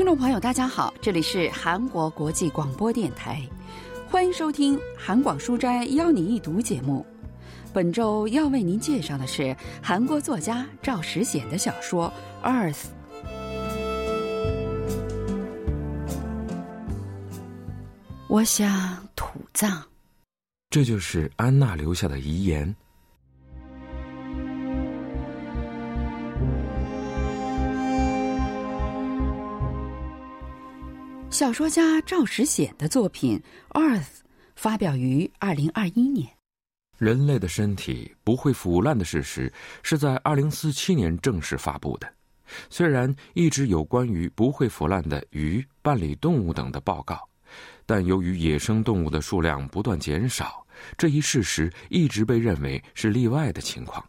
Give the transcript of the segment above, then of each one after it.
听众朋友，大家好，这里是韩国国际广播电台，欢迎收听《韩广书斋邀你一读》节目。本周要为您介绍的是韩国作家赵石显的小说《Earth》。我想土葬，这就是安娜留下的遗言。小说家赵石显的作品《Earth》发表于二零二一年。人类的身体不会腐烂的事实是在二零四七年正式发布的。虽然一直有关于不会腐烂的鱼、半理动物等的报告，但由于野生动物的数量不断减少，这一事实一直被认为是例外的情况。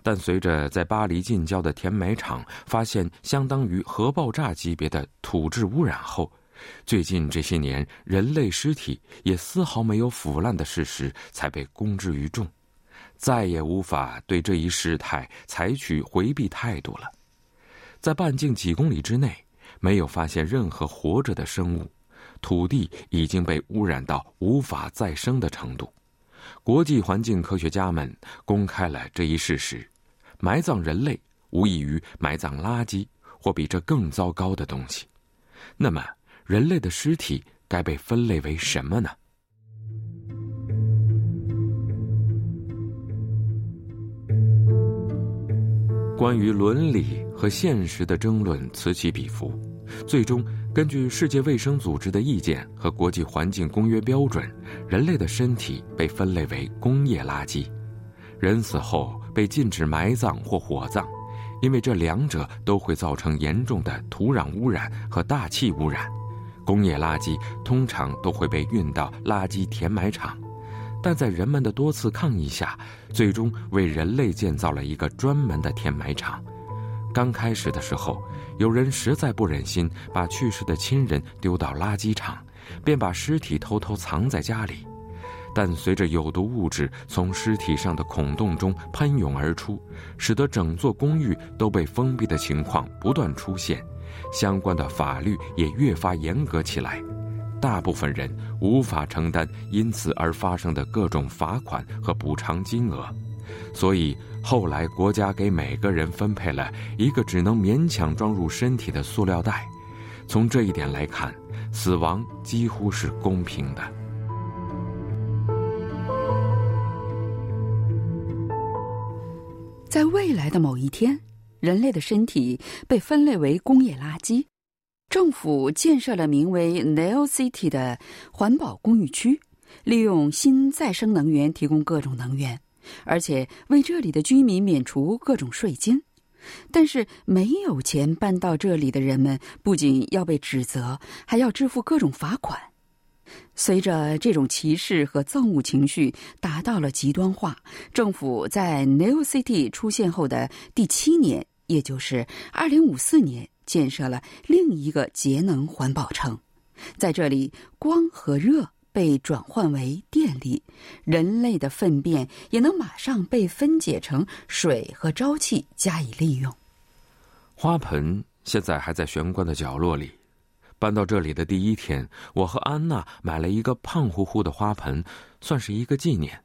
但随着在巴黎近郊的填埋场发现相当于核爆炸级别的土质污染后，最近这些年，人类尸体也丝毫没有腐烂的事实才被公之于众，再也无法对这一事态采取回避态度了。在半径几公里之内，没有发现任何活着的生物，土地已经被污染到无法再生的程度。国际环境科学家们公开了这一事实：埋葬人类无异于埋葬垃圾或比这更糟糕的东西。那么，人类的尸体该被分类为什么呢？关于伦理和现实的争论此起彼伏，最终根据世界卫生组织的意见和国际环境公约标准，人类的身体被分类为工业垃圾。人死后被禁止埋葬或火葬，因为这两者都会造成严重的土壤污染和大气污染。工业垃圾通常都会被运到垃圾填埋场，但在人们的多次抗议下，最终为人类建造了一个专门的填埋场。刚开始的时候，有人实在不忍心把去世的亲人丢到垃圾场，便把尸体偷偷藏在家里。但随着有毒物质从尸体上的孔洞中喷涌而出，使得整座公寓都被封闭的情况不断出现。相关的法律也越发严格起来，大部分人无法承担因此而发生的各种罚款和补偿金额，所以后来国家给每个人分配了一个只能勉强装入身体的塑料袋。从这一点来看，死亡几乎是公平的。在未来的某一天。人类的身体被分类为工业垃圾，政府建设了名为 Neo City 的环保公寓区，利用新再生能源提供各种能源，而且为这里的居民免除各种税金。但是，没有钱搬到这里的人们不仅要被指责，还要支付各种罚款。随着这种歧视和憎恶情绪达到了极端化，政府在 Neo City 出现后的第七年。也就是二零五四年建设了另一个节能环保城，在这里，光和热被转换为电力，人类的粪便也能马上被分解成水和沼气加以利用。花盆现在还在玄关的角落里。搬到这里的第一天，我和安娜买了一个胖乎乎的花盆，算是一个纪念，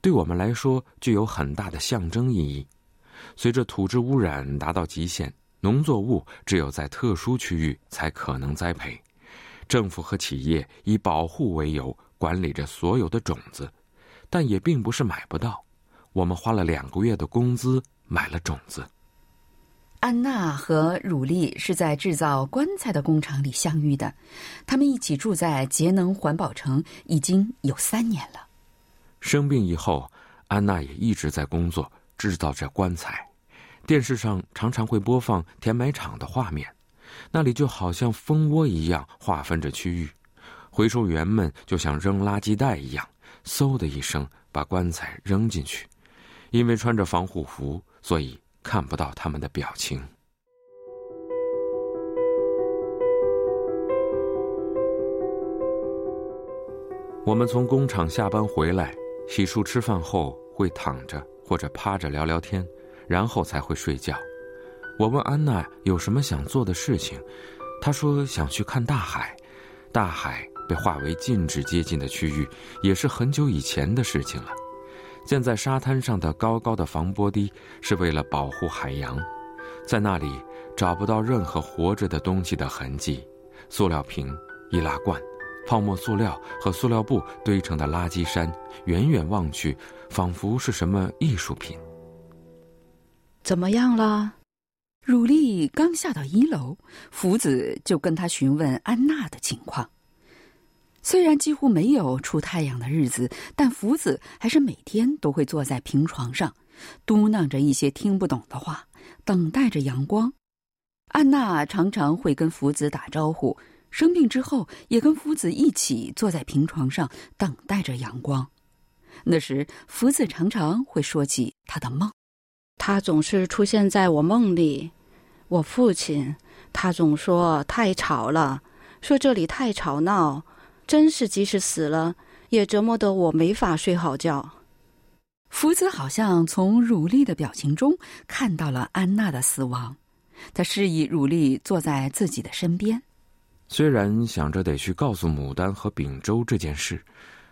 对我们来说具有很大的象征意义。随着土质污染达到极限，农作物只有在特殊区域才可能栽培。政府和企业以保护为由管理着所有的种子，但也并不是买不到。我们花了两个月的工资买了种子。安娜和汝丽是在制造棺材的工厂里相遇的，他们一起住在节能环保城已经有三年了。生病以后，安娜也一直在工作。制造着棺材，电视上常常会播放填埋场的画面，那里就好像蜂窝一样划分着区域，回收员们就像扔垃圾袋一样，嗖的一声把棺材扔进去。因为穿着防护服，所以看不到他们的表情。我们从工厂下班回来，洗漱、吃饭后会躺着。或者趴着聊聊天，然后才会睡觉。我问安娜有什么想做的事情，她说想去看大海，大海被划为禁止接近的区域，也是很久以前的事情了。建在沙滩上的高高的防波堤是为了保护海洋，在那里找不到任何活着的东西的痕迹，塑料瓶、易拉罐。泡沫塑料和塑料布堆成的垃圾山，远远望去，仿佛是什么艺术品。怎么样了？汝丽刚下到一楼，福子就跟他询问安娜的情况。虽然几乎没有出太阳的日子，但福子还是每天都会坐在平床上，嘟囔着一些听不懂的话，等待着阳光。安娜常常会跟福子打招呼。生病之后，也跟福子一起坐在平床上等待着阳光。那时，福子常常会说起他的梦。他总是出现在我梦里。我父亲，他总说太吵了，说这里太吵闹，真是即使死了，也折磨得我没法睡好觉。福子好像从汝丽的表情中看到了安娜的死亡，他示意汝丽坐在自己的身边。虽然想着得去告诉牡丹和秉州这件事，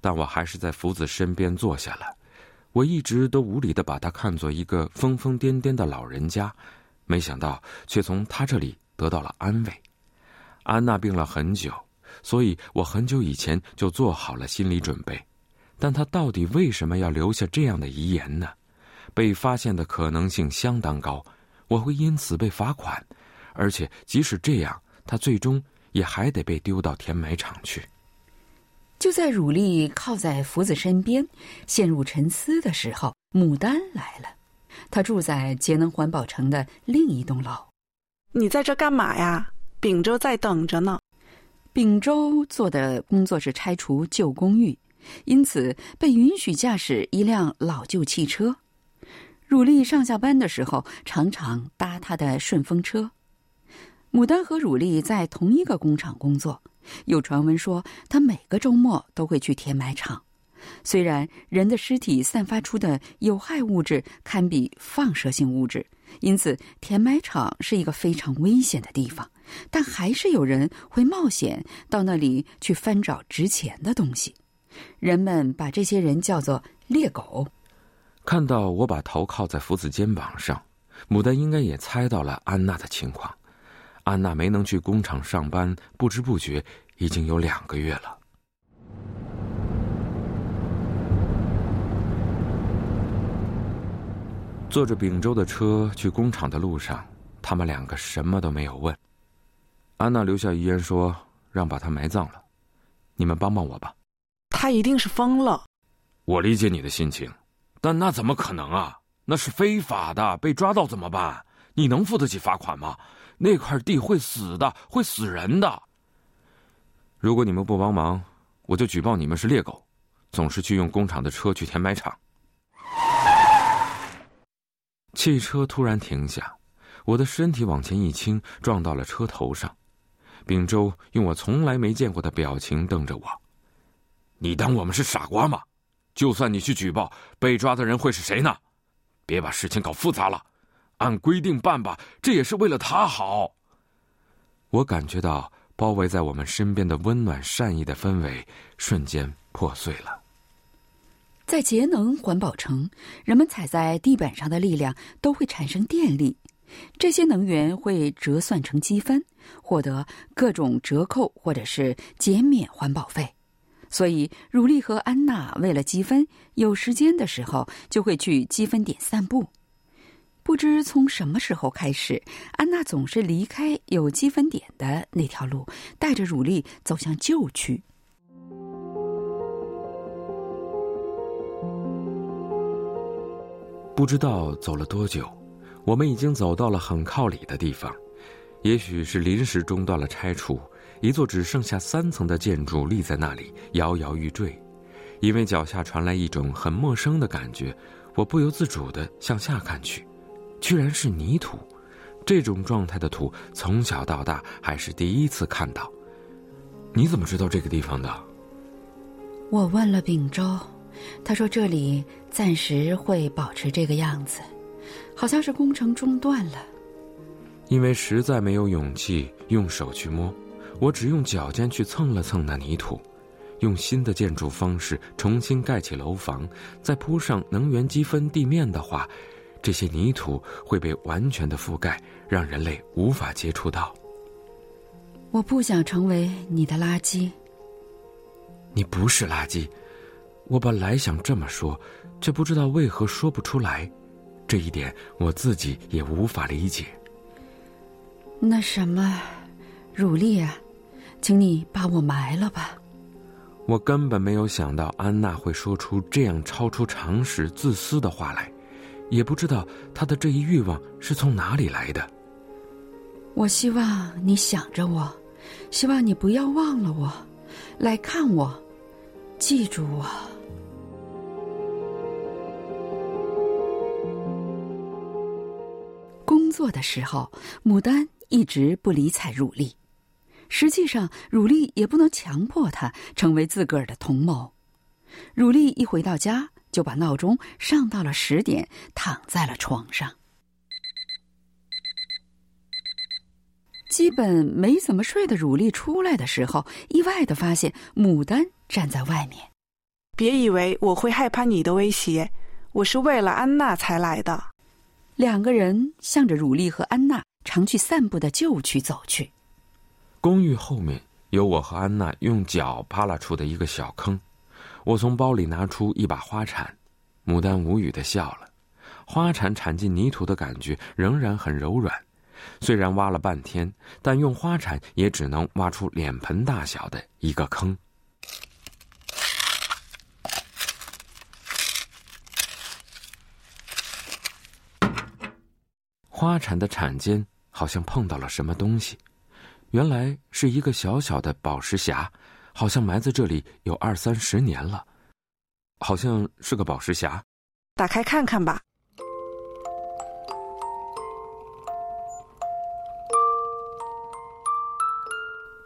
但我还是在福子身边坐下了。我一直都无理的把他看作一个疯疯癫癫的老人家，没想到却从他这里得到了安慰。安娜病了很久，所以我很久以前就做好了心理准备。但他到底为什么要留下这样的遗言呢？被发现的可能性相当高，我会因此被罚款，而且即使这样，他最终。也还得被丢到填埋场去。就在汝丽靠在福子身边，陷入沉思的时候，牡丹来了。他住在节能环保城的另一栋楼。你在这干嘛呀？秉州在等着呢。秉周做的工作是拆除旧公寓，因此被允许驾驶一辆老旧汽车。汝丽上下班的时候，常常搭他的顺风车。牡丹和汝丽在同一个工厂工作，有传闻说他每个周末都会去填埋场。虽然人的尸体散发出的有害物质堪比放射性物质，因此填埋场是一个非常危险的地方，但还是有人会冒险到那里去翻找值钱的东西。人们把这些人叫做“猎狗”。看到我把头靠在福子肩膀上，牡丹应该也猜到了安娜的情况。安娜没能去工厂上班，不知不觉已经有两个月了。坐着秉州的车去工厂的路上，他们两个什么都没有问。安娜留下遗言说：“让把他埋葬了，你们帮帮我吧。”他一定是疯了。我理解你的心情，但那怎么可能啊？那是非法的，被抓到怎么办？你能付得起罚款吗？那块地会死的，会死人的。如果你们不帮忙，我就举报你们是猎狗，总是去用工厂的车去填埋场。汽车突然停下，我的身体往前一倾，撞到了车头上。秉周用我从来没见过的表情瞪着我：“你当我们是傻瓜吗？就算你去举报，被抓的人会是谁呢？别把事情搞复杂了。”按规定办吧，这也是为了他好。我感觉到包围在我们身边的温暖善意的氛围瞬间破碎了。在节能环保城，人们踩在地板上的力量都会产生电力，这些能源会折算成积分，获得各种折扣或者是减免环保费。所以，汝丽和安娜为了积分，有时间的时候就会去积分点散步。不知从什么时候开始，安娜总是离开有积分点的那条路，带着汝丽走向旧区。不知道走了多久，我们已经走到了很靠里的地方。也许是临时中断了拆除，一座只剩下三层的建筑立在那里，摇摇欲坠。因为脚下传来一种很陌生的感觉，我不由自主的向下看去。居然是泥土，这种状态的土，从小到大还是第一次看到。你怎么知道这个地方的？我问了秉周，他说这里暂时会保持这个样子，好像是工程中断了。因为实在没有勇气用手去摸，我只用脚尖去蹭了蹭那泥土。用新的建筑方式重新盖起楼房，再铺上能源积分地面的话，这些泥土会被完全的覆盖，让人类无法接触到。我不想成为你的垃圾。你不是垃圾。我本来想这么说，却不知道为何说不出来。这一点我自己也无法理解。那什么，汝丽啊，请你把我埋了吧。我根本没有想到安娜会说出这样超出常识、自私的话来，也不知道她的这一欲望是从哪里来的。我希望你想着我，希望你不要忘了我，来看我，记住我。工作的时候，牡丹一直不理睬汝丽。实际上，汝丽也不能强迫他成为自个儿的同谋。汝丽一回到家，就把闹钟上到了十点，躺在了床上。基本没怎么睡的汝丽出来的时候，意外的发现牡丹站在外面。别以为我会害怕你的威胁，我是为了安娜才来的。两个人向着汝丽和安娜常去散步的旧区走去。公寓后面有我和安娜用脚扒拉出的一个小坑，我从包里拿出一把花铲，牡丹无语的笑了。花铲铲进泥土的感觉仍然很柔软，虽然挖了半天，但用花铲也只能挖出脸盆大小的一个坑。花铲的铲尖好像碰到了什么东西。原来是一个小小的宝石匣，好像埋在这里有二三十年了，好像是个宝石匣。打开看看吧。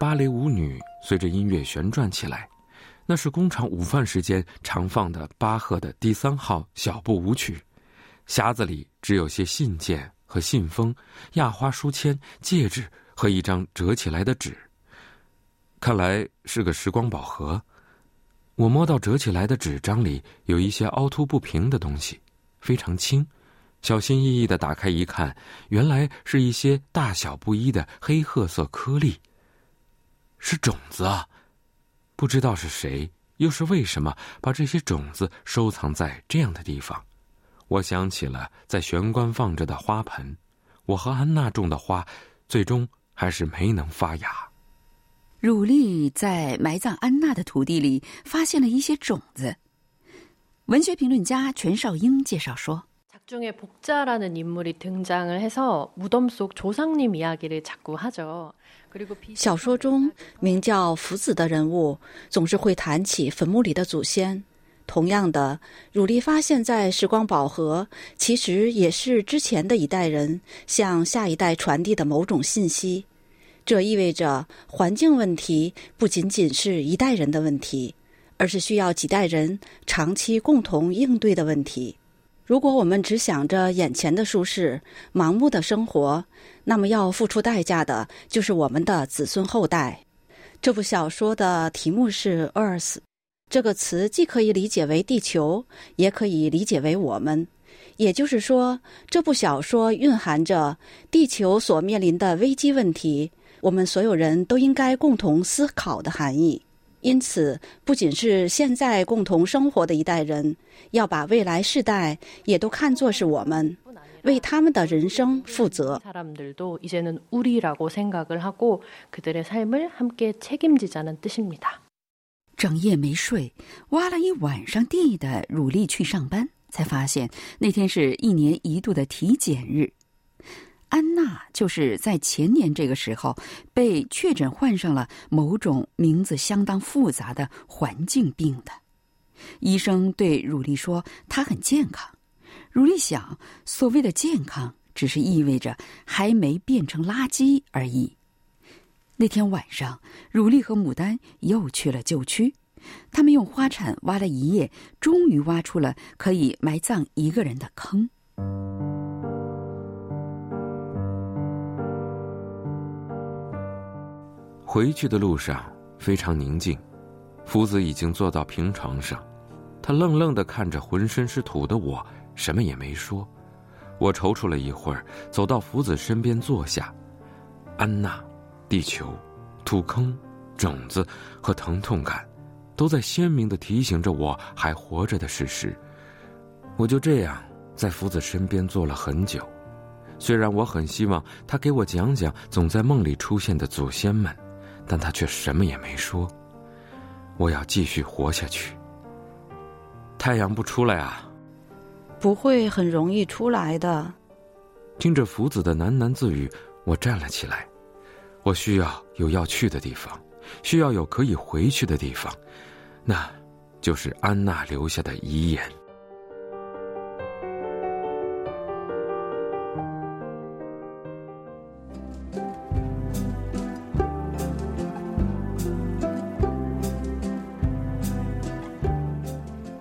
芭蕾舞女随着音乐旋转起来，那是工厂午饭时间常放的巴赫的第三号小步舞曲。匣子里只有些信件和信封、压花书签、戒指。和一张折起来的纸，看来是个时光宝盒。我摸到折起来的纸张里有一些凹凸不平的东西，非常轻。小心翼翼的打开一看，原来是一些大小不一的黑褐色颗粒。是种子啊！不知道是谁，又是为什么把这些种子收藏在这样的地方？我想起了在玄关放着的花盆，我和安娜种的花，最终。还是没能发芽。汝丽在埋葬安娜的土地里发现了一些种子。文学评论家全少英介绍说：“小说中名叫福子的人物总是会谈起坟墓里的祖先。同样的，汝丽发现，在时光宝盒其实也是之前的一代人向下一代传递的某种信息。”这意味着，环境问题不仅仅是一代人的问题，而是需要几代人长期共同应对的问题。如果我们只想着眼前的舒适，盲目的生活，那么要付出代价的就是我们的子孙后代。这部小说的题目是 “Earth”，这个词既可以理解为地球，也可以理解为我们。也就是说，这部小说蕴含着地球所面临的危机问题。我们所有人都应该共同思考的含义，因此，不仅是现在共同生活的一代人，要把未来世代也都看作是我们，为他们的人生负责。整夜没睡，挖了一晚上地的汝丽去上班，才发现那天是一年一度的体检日。安娜就是在前年这个时候被确诊患上了某种名字相当复杂的环境病的。医生对汝丽说：“她很健康。”汝丽想，所谓的健康，只是意味着还没变成垃圾而已。那天晚上，汝丽和牡丹又去了旧区，他们用花铲挖了一夜，终于挖出了可以埋葬一个人的坑。回去的路上非常宁静，夫子已经坐到平床上，他愣愣的看着浑身是土的我，什么也没说。我踌躇了一会儿，走到福子身边坐下。安娜，地球，土坑，种子和疼痛感，都在鲜明的提醒着我还活着的事实。我就这样在福子身边坐了很久，虽然我很希望他给我讲讲总在梦里出现的祖先们，但他却什么也没说。我要继续活下去。太阳不出来啊？不会很容易出来的。听着福子的喃喃自语，我站了起来。我需要有要去的地方，需要有可以回去的地方，那，就是安娜留下的遗言。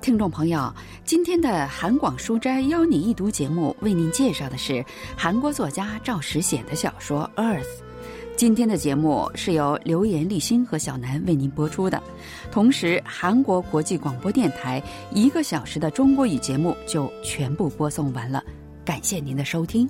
听众朋友，今天的韩广书斋邀你一读节目，为您介绍的是韩国作家赵石显的小说《Earth》。今天的节目是由刘岩、立新和小南为您播出的。同时，韩国国际广播电台一个小时的中国语节目就全部播送完了。感谢您的收听。